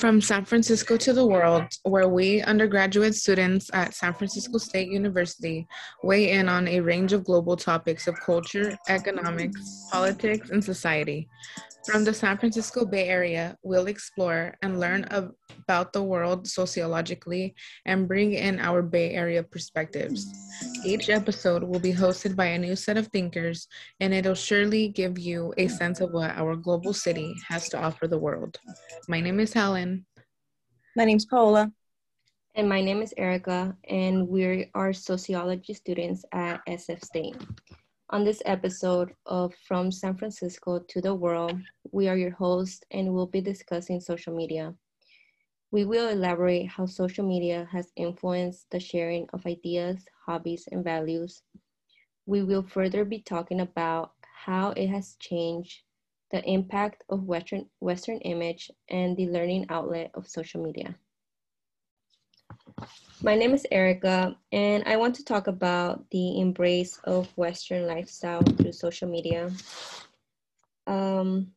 From San Francisco to the World, where we, undergraduate students at San Francisco State University, weigh in on a range of global topics of culture, economics, politics, and society. From the San Francisco Bay Area, we'll explore and learn about the world sociologically and bring in our Bay Area perspectives. Each episode will be hosted by a new set of thinkers, and it'll surely give you a sense of what our global city has to offer the world. My name is Helen. My name's Paola. And my name is Erica, and we are sociology students at SF State. On this episode of From San Francisco to the World, we are your hosts and we'll be discussing social media. We will elaborate how social media has influenced the sharing of ideas, hobbies, and values. We will further be talking about how it has changed the impact of Western, Western image and the learning outlet of social media. My name is Erica, and I want to talk about the embrace of Western lifestyle through social media. Um,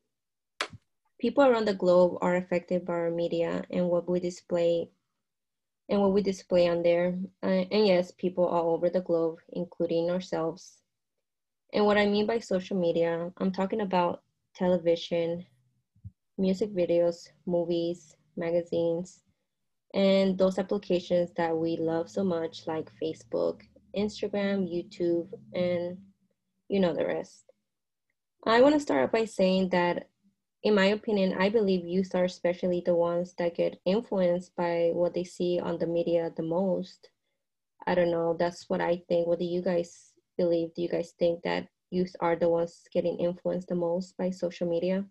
people around the globe are affected by our media and what we display and what we display on there. Uh, and yes, people all over the globe, including ourselves. And what I mean by social media, I'm talking about television, music videos, movies, magazines, and those applications that we love so much like Facebook, Instagram, YouTube, and you know the rest. I want to start by saying that in my opinion, I believe youth are especially the ones that get influenced by what they see on the media the most. I don't know, that's what I think. What do you guys believe? Do you guys think that youth are the ones getting influenced the most by social media?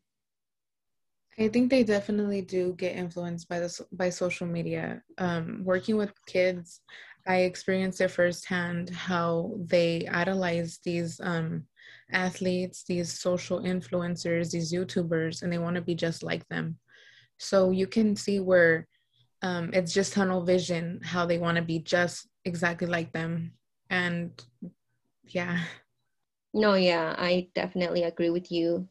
I think they definitely do get influenced by this by social media. Um, working with kids, I experienced it firsthand how they idolize these um, athletes, these social influencers, these YouTubers, and they want to be just like them. So you can see where um, it's just tunnel vision how they want to be just exactly like them, and yeah. No, yeah, I definitely agree with you.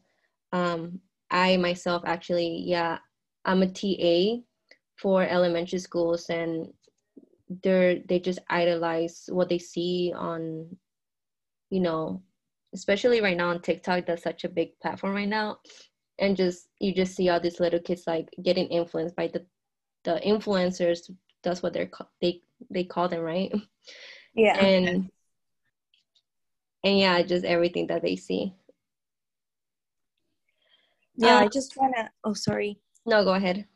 Um, I myself actually, yeah, I'm a TA for elementary schools and they're they just idolize what they see on you know especially right now on tiktok that's such a big platform right now and just you just see all these little kids like getting influenced by the the influencers that's what they're they they call them right yeah and and yeah just everything that they see yeah, um, I just want to. Oh, sorry. No, go ahead.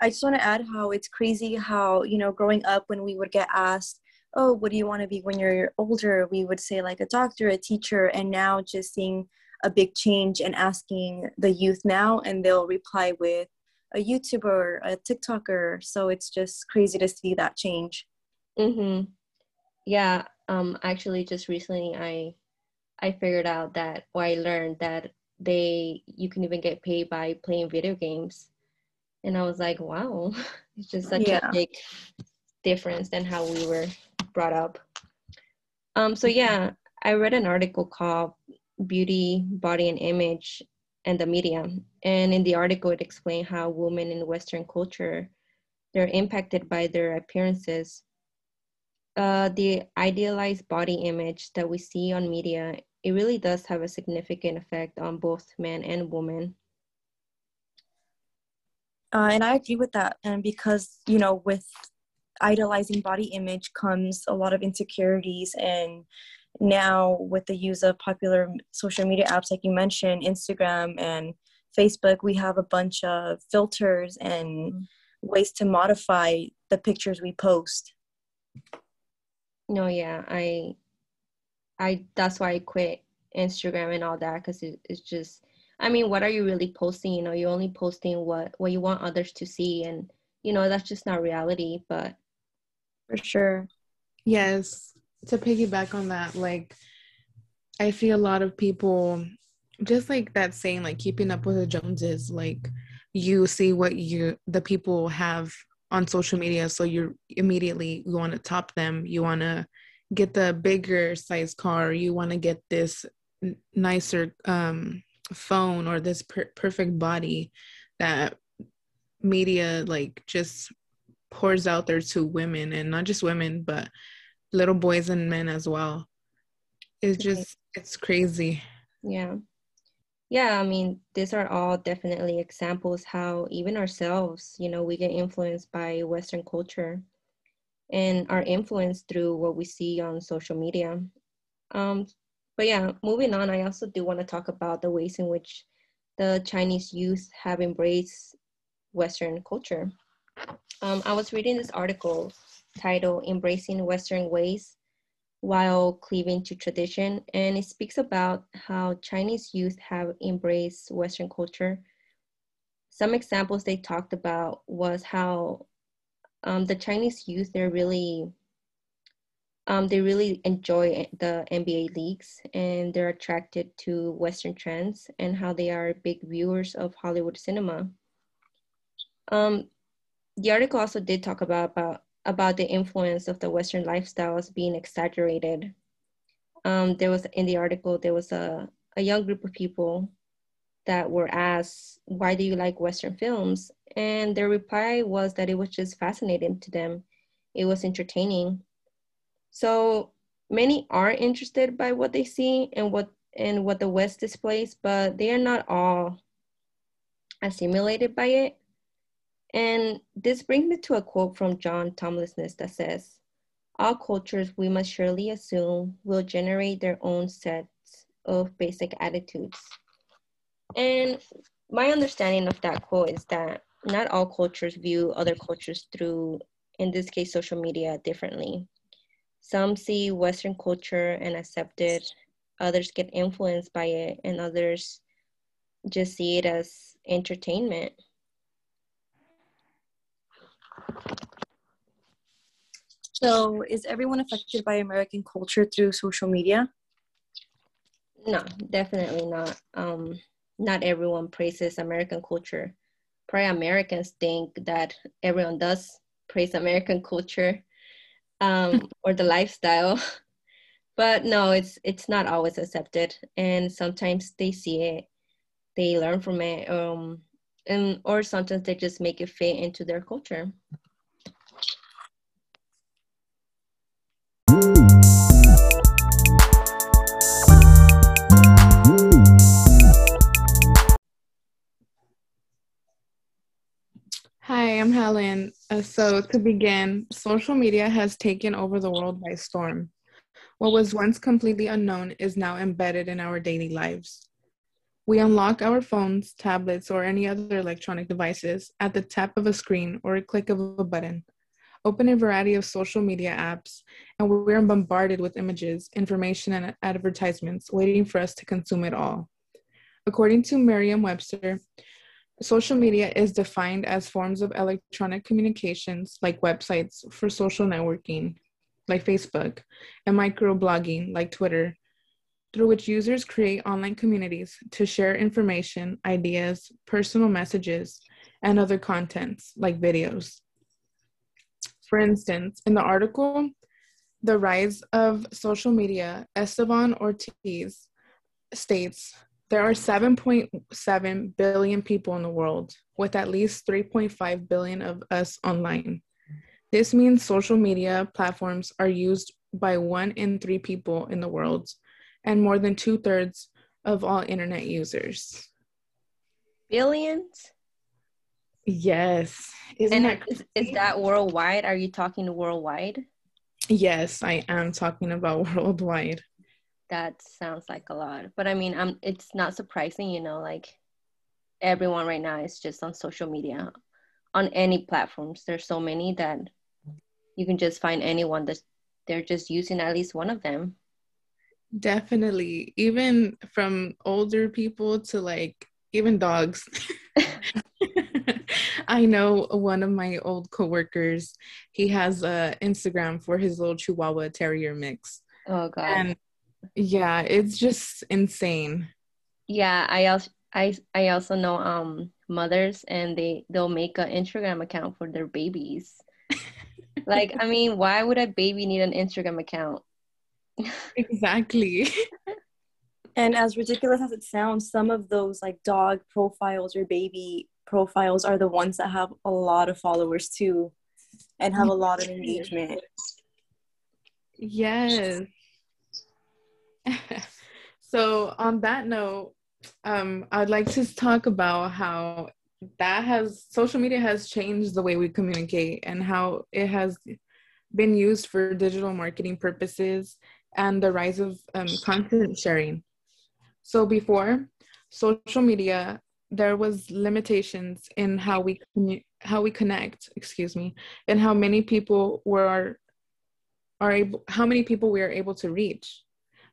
I just want to add how it's crazy how, you know, growing up when we would get asked, oh, what do you want to be when you're older? We would say like a doctor, a teacher, and now just seeing a big change and asking the youth now, and they'll reply with a YouTuber, a TikToker. So it's just crazy to see that change. Mm-hmm. Yeah. Um. Actually, just recently, I I figured out that, or I learned that they you can even get paid by playing video games and i was like wow it's just such yeah. a big difference than how we were brought up um so yeah i read an article called beauty body and image and the media and in the article it explained how women in western culture they're impacted by their appearances uh, the idealized body image that we see on media it really does have a significant effect on both men and women. Uh, and I agree with that. And because, you know, with idolizing body image comes a lot of insecurities. And now, with the use of popular social media apps, like you mentioned, Instagram and Facebook, we have a bunch of filters and mm-hmm. ways to modify the pictures we post. No, yeah, I I that's why I quit Instagram and all that because it, it's just I mean, what are you really posting? You know, you're only posting what what you want others to see, and you know that's just not reality. But for sure, yes. To piggyback on that, like I see a lot of people just like that saying, like keeping up with the Joneses. Like you see what you the people have on social media, so you're immediately you want to top them. You want to get the bigger size car you want to get this nicer um, phone or this per- perfect body that media like just pours out there to women and not just women but little boys and men as well. It's just it's crazy. Yeah. Yeah i mean these are all definitely examples how even ourselves you know we get influenced by western culture and are influenced through what we see on social media. Um but yeah moving on i also do want to talk about the ways in which the chinese youth have embraced western culture um, i was reading this article titled embracing western ways while cleaving to tradition. And it speaks about how Chinese youth have embraced Western culture. Some examples they talked about was how um, the Chinese youth, they're really, um, they really enjoy the NBA leagues and they're attracted to Western trends and how they are big viewers of Hollywood cinema. Um, the article also did talk about, about about the influence of the Western lifestyles being exaggerated. Um, there was in the article, there was a, a young group of people that were asked, why do you like Western films? And their reply was that it was just fascinating to them. It was entertaining. So many are interested by what they see and what and what the West displays, but they are not all assimilated by it. And this brings me to a quote from John Tomlinson's that says, all cultures we must surely assume will generate their own sets of basic attitudes. And my understanding of that quote is that not all cultures view other cultures through, in this case, social media differently. Some see Western culture and accept it, others get influenced by it, and others just see it as entertainment. So, is everyone affected by American culture through social media? No, definitely not. Um, not everyone praises American culture. Probably Americans think that everyone does praise American culture um, or the lifestyle, but no, it's it's not always accepted. And sometimes they see it, they learn from it, um, and or sometimes they just make it fit into their culture. Hi, I'm Helen. Uh, so, to begin, social media has taken over the world by storm. What was once completely unknown is now embedded in our daily lives. We unlock our phones, tablets, or any other electronic devices at the tap of a screen or a click of a button. Open a variety of social media apps, and we're bombarded with images, information, and advertisements waiting for us to consume it all. According to Merriam Webster, social media is defined as forms of electronic communications like websites for social networking, like Facebook, and microblogging, like Twitter, through which users create online communities to share information, ideas, personal messages, and other contents like videos. For instance, in the article, The Rise of Social Media, Esteban Ortiz states there are 7.7 billion people in the world, with at least 3.5 billion of us online. This means social media platforms are used by one in three people in the world, and more than two thirds of all internet users. Billions? Yes. Isn't and is, is that worldwide? Are you talking worldwide? Yes, I am talking about worldwide. That sounds like a lot. But I mean, um, it's not surprising, you know, like everyone right now is just on social media on any platforms. There's so many that you can just find anyone that they're just using at least one of them. Definitely. Even from older people to like even dogs. I know one of my old coworkers, he has a Instagram for his little Chihuahua Terrier mix. Oh god. And yeah, it's just insane. Yeah, I also I I also know um mothers and they they'll make an Instagram account for their babies. like, I mean, why would a baby need an Instagram account? Exactly. And as ridiculous as it sounds, some of those like dog profiles or baby profiles are the ones that have a lot of followers too and have a lot of engagement. Yes. so on that note, um, I'd like to talk about how that has social media has changed the way we communicate and how it has been used for digital marketing purposes and the rise of um, content sharing. So before social media, there was limitations in how we commu- how we connect, excuse me, and how many people were are able how many people we are able to reach.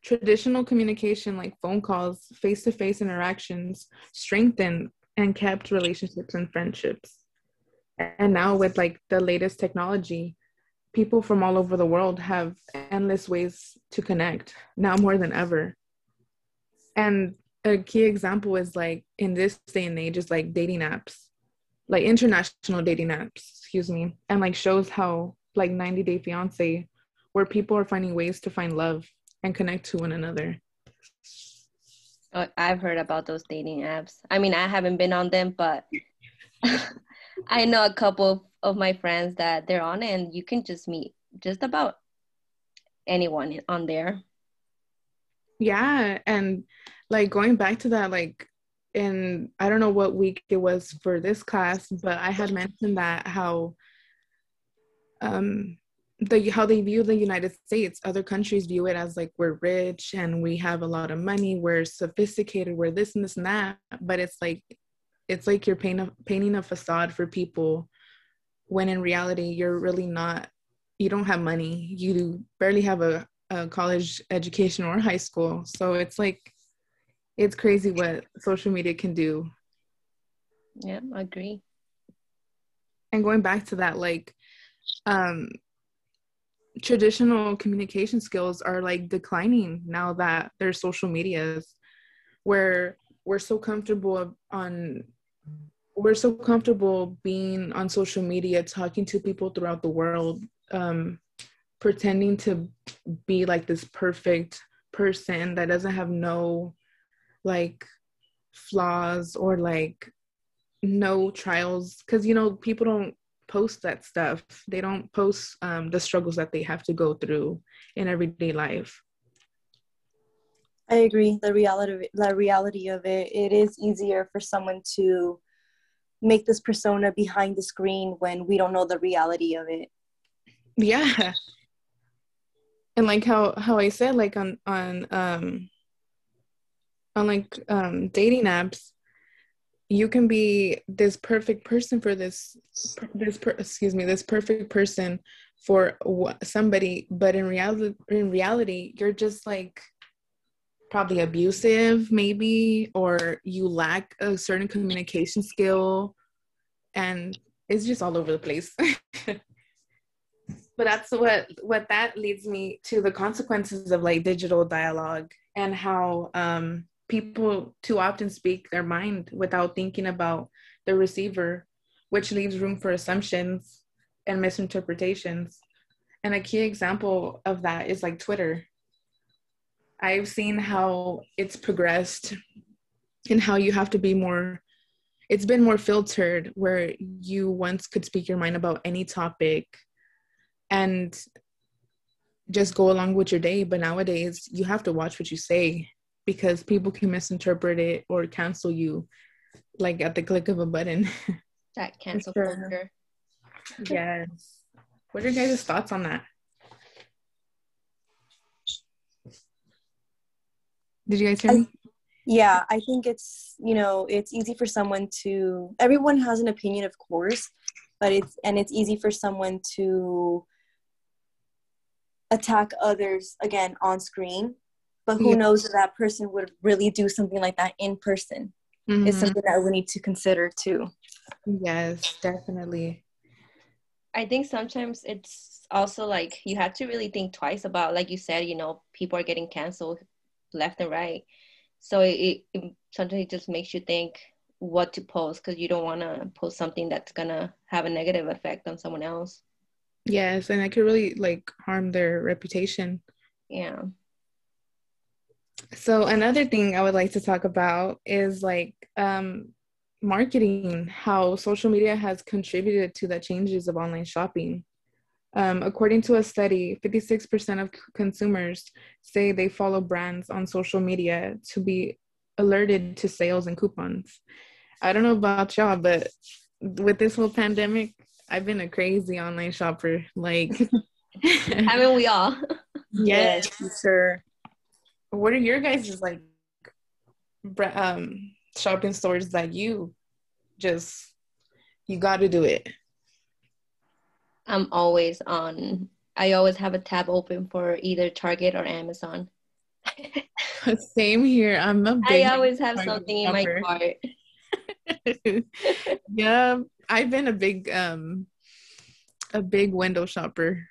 Traditional communication like phone calls, face-to-face interactions strengthened and kept relationships and friendships. And now with like the latest technology, people from all over the world have endless ways to connect now more than ever. And a key example is like in this day and age is like dating apps, like international dating apps, excuse me, and like shows how like 90 Day Fiance, where people are finding ways to find love and connect to one another. Oh, I've heard about those dating apps. I mean, I haven't been on them, but I know a couple of my friends that they're on and you can just meet just about anyone on there. Yeah, and like going back to that, like in I don't know what week it was for this class, but I had mentioned that how um the how they view the United States, other countries view it as like we're rich and we have a lot of money, we're sophisticated, we're this and this and that. But it's like it's like you're painting a, painting a facade for people when in reality you're really not you don't have money. You barely have a, a college education or high school. So it's like it's crazy what social media can do. Yeah i agree. And going back to that like um traditional communication skills are like declining now that there's social medias where we're so comfortable on we're so comfortable being on social media talking to people throughout the world um pretending to be like this perfect person that doesn't have no like flaws or like no trials. Because you know people don't post that stuff. They don't post um, the struggles that they have to go through in everyday life. I agree. The reality the reality of it it is easier for someone to make this persona behind the screen when we don't know the reality of it. Yeah. And like how how i said like on on um on like um dating apps you can be this perfect person for this this per, excuse me this perfect person for somebody but in reality in reality you're just like probably abusive maybe or you lack a certain communication skill and it's just all over the place but that's what what that leads me to the consequences of like digital dialogue and how um people too often speak their mind without thinking about the receiver, which leaves room for assumptions and misinterpretations. And a key example of that is like Twitter. I've seen how it's progressed and how you have to be more, it's been more filtered where you once could speak your mind about any topic and just go along with your day. But nowadays, you have to watch what you say because people can misinterpret it or cancel you like at the click of a button. That cancel sure. culture. yes. What are your guys' thoughts on that? Did you guys hear me? yeah, I think it's, you know, it's easy for someone to everyone has an opinion of course, but it's and it's easy for someone to attack others again on screen but who yeah. knows if that person would really do something like that in person mm-hmm. is something that we need to consider too yes definitely i think sometimes it's also like you have to really think twice about like you said you know people are getting canceled left and right. So it, it sometimes it just makes you think what to post because you don't want to post something that's gonna have a negative effect on someone else. Yes and it could really like harm their reputation. Yeah. So another thing I would like to talk about is like um marketing, how social media has contributed to the changes of online shopping. Um, according to a study, 56% of consumers say they follow brands on social media to be alerted to sales and coupons. I don't know about y'all, but with this whole pandemic, I've been a crazy online shopper. Like, haven't we all? yes, sure. What are your guys' like um, shopping stores that you just you got to do it? I'm always on. I always have a tab open for either Target or Amazon. Same here. I'm a big I always have Target something shopper. in my cart. yeah, I've been a big um a big window shopper.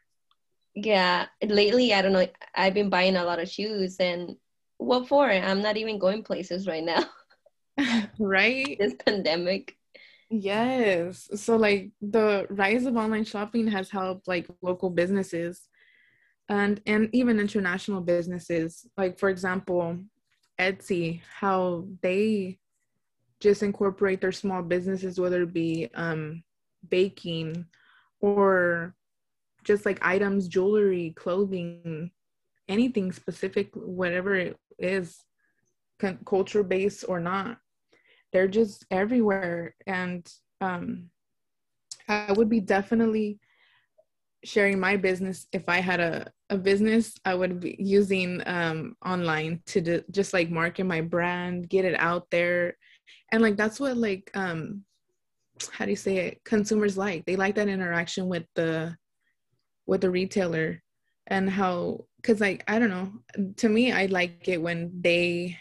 Yeah, lately I don't know. I've been buying a lot of shoes, and what for? I'm not even going places right now. right? This pandemic. Yes. So like the rise of online shopping has helped like local businesses and and even international businesses. Like for example, Etsy, how they just incorporate their small businesses, whether it be um, baking or just like items, jewelry, clothing, anything specific, whatever it is, culture based or not they're just everywhere. And um, i would be definitely sharing my business. If i had a, a business i would be using um, online to do, just like market my brand get it out there. And like that's what like um how do you say it? Consumers like. They like that interaction with the with the retailer and how because like i don't know. To me i like it when they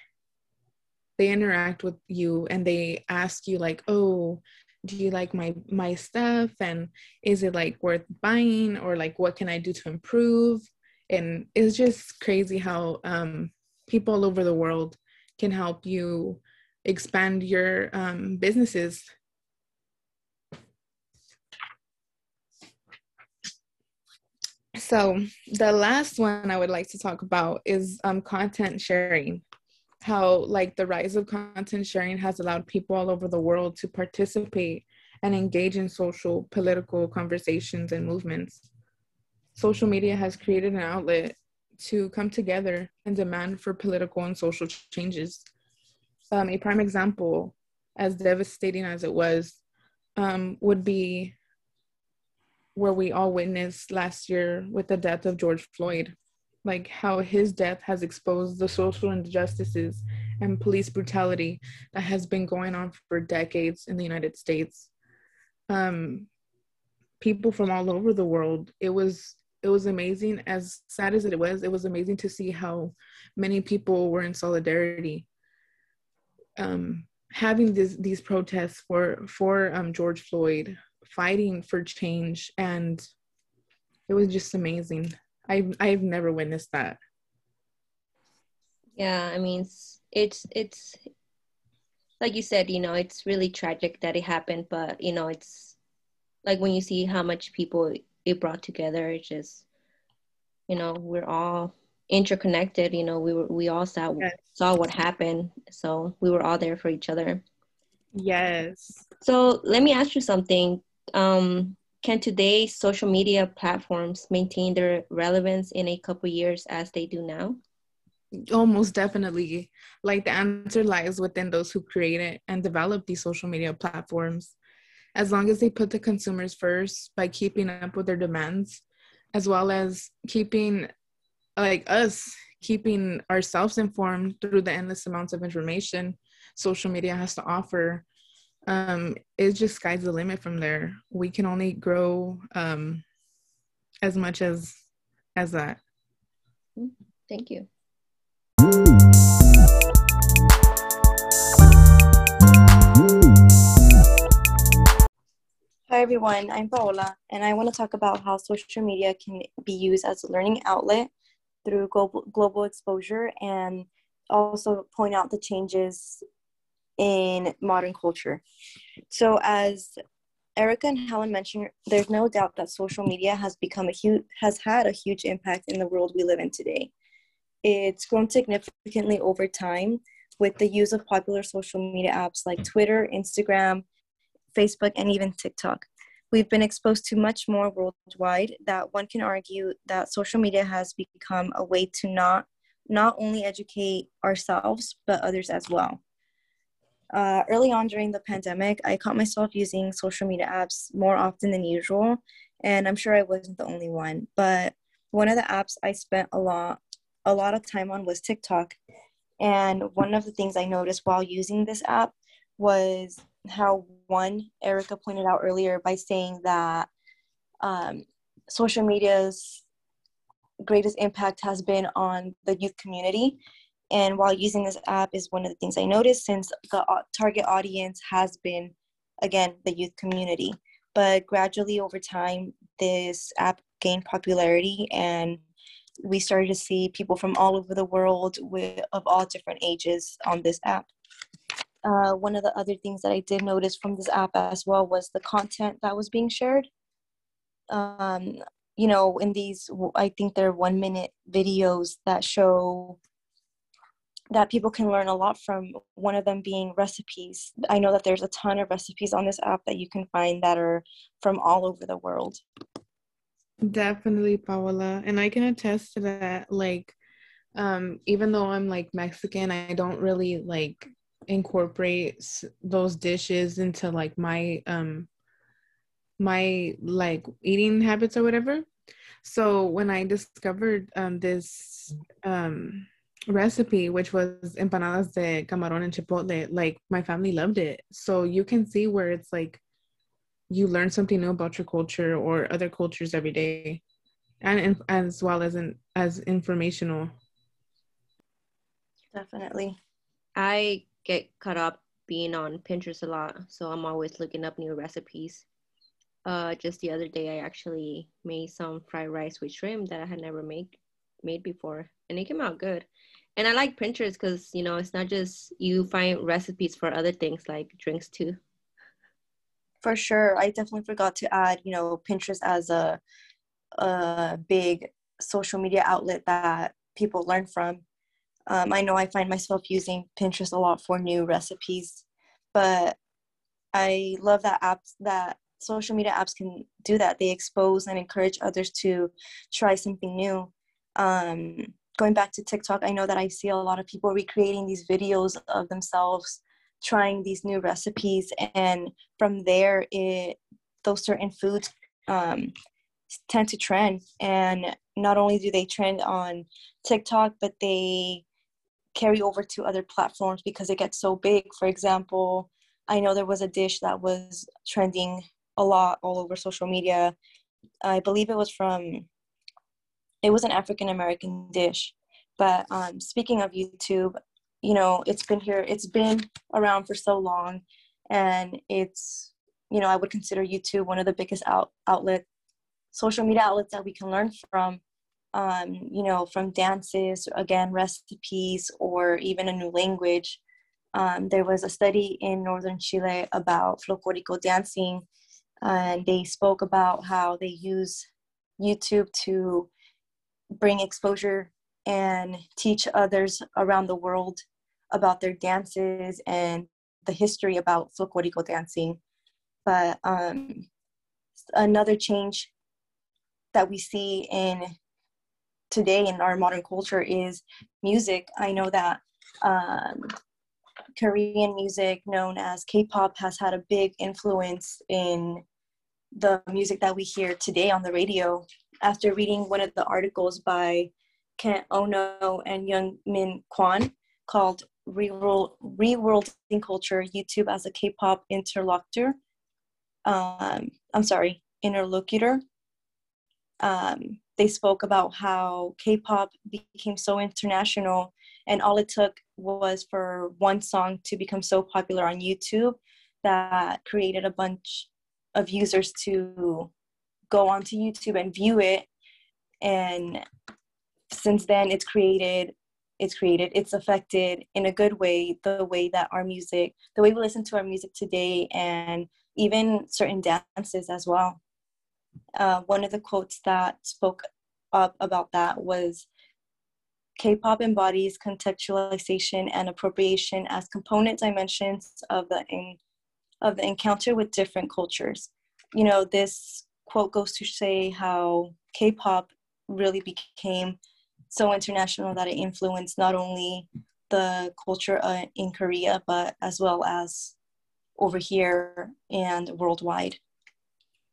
they interact with you and they ask you like oh do you like my my stuff? And is it like worth buying? Or like what can i do to improve? And it's just crazy how um, people all over the world can help you expand your um, businesses. So the last one i would like to talk about is um, content sharing how like the rise of content sharing has allowed people all over the world to participate and engage in social political conversations and movements. Social media has created an outlet to come together and demand for political and social changes. Um, a prime example as devastating as it was um, would be where we all witnessed last year with the death of george floyd like how his death has exposed the social injustices and police brutality that has been going on for decades in the United States. Um, people from all over the world. It was it was amazing. As sad as it was, it was amazing to see how many people were in solidarity, um, having this, these protests for for um, George Floyd, fighting for change, and it was just amazing. I've I've never witnessed that. Yeah, I mean, it's, it's it's like you said, you know, it's really tragic that it happened, but you know, it's like when you see how much people it brought together, it's just you know, we're all interconnected. You know, we were we all saw yes. saw what happened, so we were all there for each other. Yes. So let me ask you something. Um, can today's social media platforms maintain their relevance in a couple years as they do now? Almost definitely. Like the answer lies within those who create and develop these social media platforms. As long as they put the consumers first by keeping up with their demands, as well as keeping, like us, keeping ourselves informed through the endless amounts of information social media has to offer um, it just sky's the limit from there. We can only grow um, as much as as that. Thank you. Hi everyone, I'm Paola, and I want to talk about how social media can be used as a learning outlet through global, global exposure and also point out the changes in modern culture. So, as Erica and Helen mentioned, there's no doubt that social media has become a huge has had a huge impact in the world we live in today. It's grown significantly over time, with the use of popular social media apps like mm. Twitter, Instagram, Facebook, and even TikTok. We've been exposed to much more worldwide that one can argue that social media has become a way to not not only educate ourselves but others as well. Uh, early on during the pandemic, I caught myself using social media apps more often than usual, and I'm sure I wasn't the only one. But one of the apps I spent a lot a lot of time on was TikTok, and one of the things I noticed while using this app was how one Erica pointed out earlier by saying that um, social media's greatest impact has been on the youth community. And while using this app is one of the things I noticed since the target audience has been, again, the youth community. But gradually over time, this app gained popularity and we started to see people from all over the world with, of all different ages on this app. Uh, one of the other things that I did notice from this app as well was the content that was being shared. Um, you know, in these, I think they're one minute videos that show that people can learn a lot from. One of them being recipes. I know that there's a ton of recipes on this app that you can find that are from all over the world. Definitely, Paola. And I can attest to that. Like, um, even though I'm like Mexican, I don't really like incorporate those dishes into like my um my like eating habits or whatever. So when I discovered um this um recipe which was empanadas de camarón and chipotle like my family loved it. So you can see where it's like you learn something new about your culture or other cultures every day and as well as in, as informational. Definitely. I get caught up being on pinterest a lot so i'm always looking up new recipes. Uh just the other day i actually made some fried rice with shrimp that i had never made made before and it came out good and i like pinterest because you know it's not just you find recipes for other things like drinks too for sure. I definitely forgot to add, you know, Pinterest as a, a big social media outlet that people learn from. Um, I know I find myself using Pinterest a lot for new recipes, but I love that apps that social media apps can do that. They expose and encourage others to try something new. Um, going back to TikTok, I know that I see a lot of people recreating these videos of themselves trying these new recipes and from there it those certain foods um, tend to trend. And not only do they trend on tiktok but they carry over to other platforms because it gets so big. For example i know there was a dish that was trending a lot all over social media. I believe it was from it was an african american dish. But um, speaking of youtube you know it's been here it's been around for so long and it's you know i would consider youtube one of the biggest out outlet social media outlets that we can learn from. Um, you know from dances again recipes or even a new language. Um, there was a study in northern chile about folklorico dancing and they spoke about how they use youtube to bring exposure and teach others around the world about their dances and the history about folklorico dancing. But um, another change that we see in today in our modern culture is music. I know that um, Korean music, known as K-pop, has had a big influence in the music that we hear today on the radio. After reading one of the articles by Kent Ono and Jungmin Kwon called Reworlding Culture YouTube as a K-pop interlocutor. Um, I'm sorry, interlocutor. Um, they spoke about how K-pop became so international, and all it took was for one song to become so popular on YouTube that created a bunch of users to go onto YouTube and view it. And since then, it's created it's created it's affected in a good way the way that our music the way we listen to our music today and even certain dances as well uh, one of the quotes that spoke up about that was K-pop embodies contextualization and appropriation as component dimensions of the in, of the encounter with different cultures. You know, this quote goes to say how K-pop really became so international that it influenced not only the culture uh, in Korea, but as well as over here and worldwide.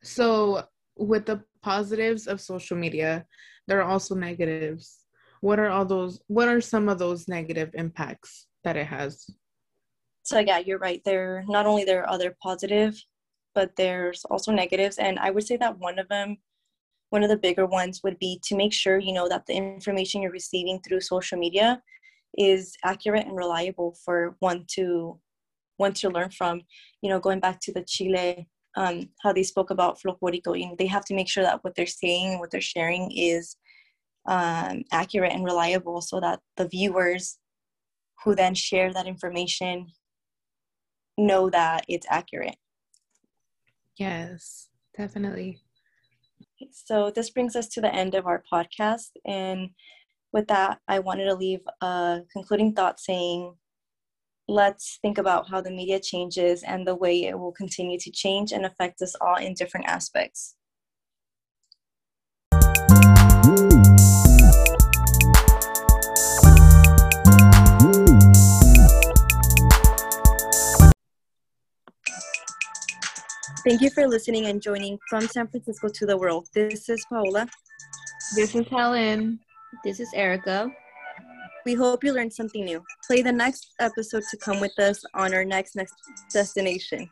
So, with the positives of social media, there are also negatives. What are all those? What are some of those negative impacts that it has? So yeah, you're right. There not only there are other positive, but there's also negatives, and I would say that one of them, one of the bigger ones, would be to make sure you know that the information you're receiving through social media is accurate and reliable for one to one to learn from. You know, going back to the Chile, um, how they spoke about folklorico, you know, they have to make sure that what they're saying, and what they're sharing, is um, accurate and reliable, so that the viewers who then share that information know that it's accurate. Yes, definitely. So this brings us to the end of our podcast, and with that, I wanted to leave a concluding thought saying let's think about how the media changes and the way it will continue to change and affect us all in different aspects. Thank you for listening and joining from San Francisco to the world. This is Paola. This is Helen. This is Erica. We hope you learned something new. Play the next episode to come with us on our next next destination.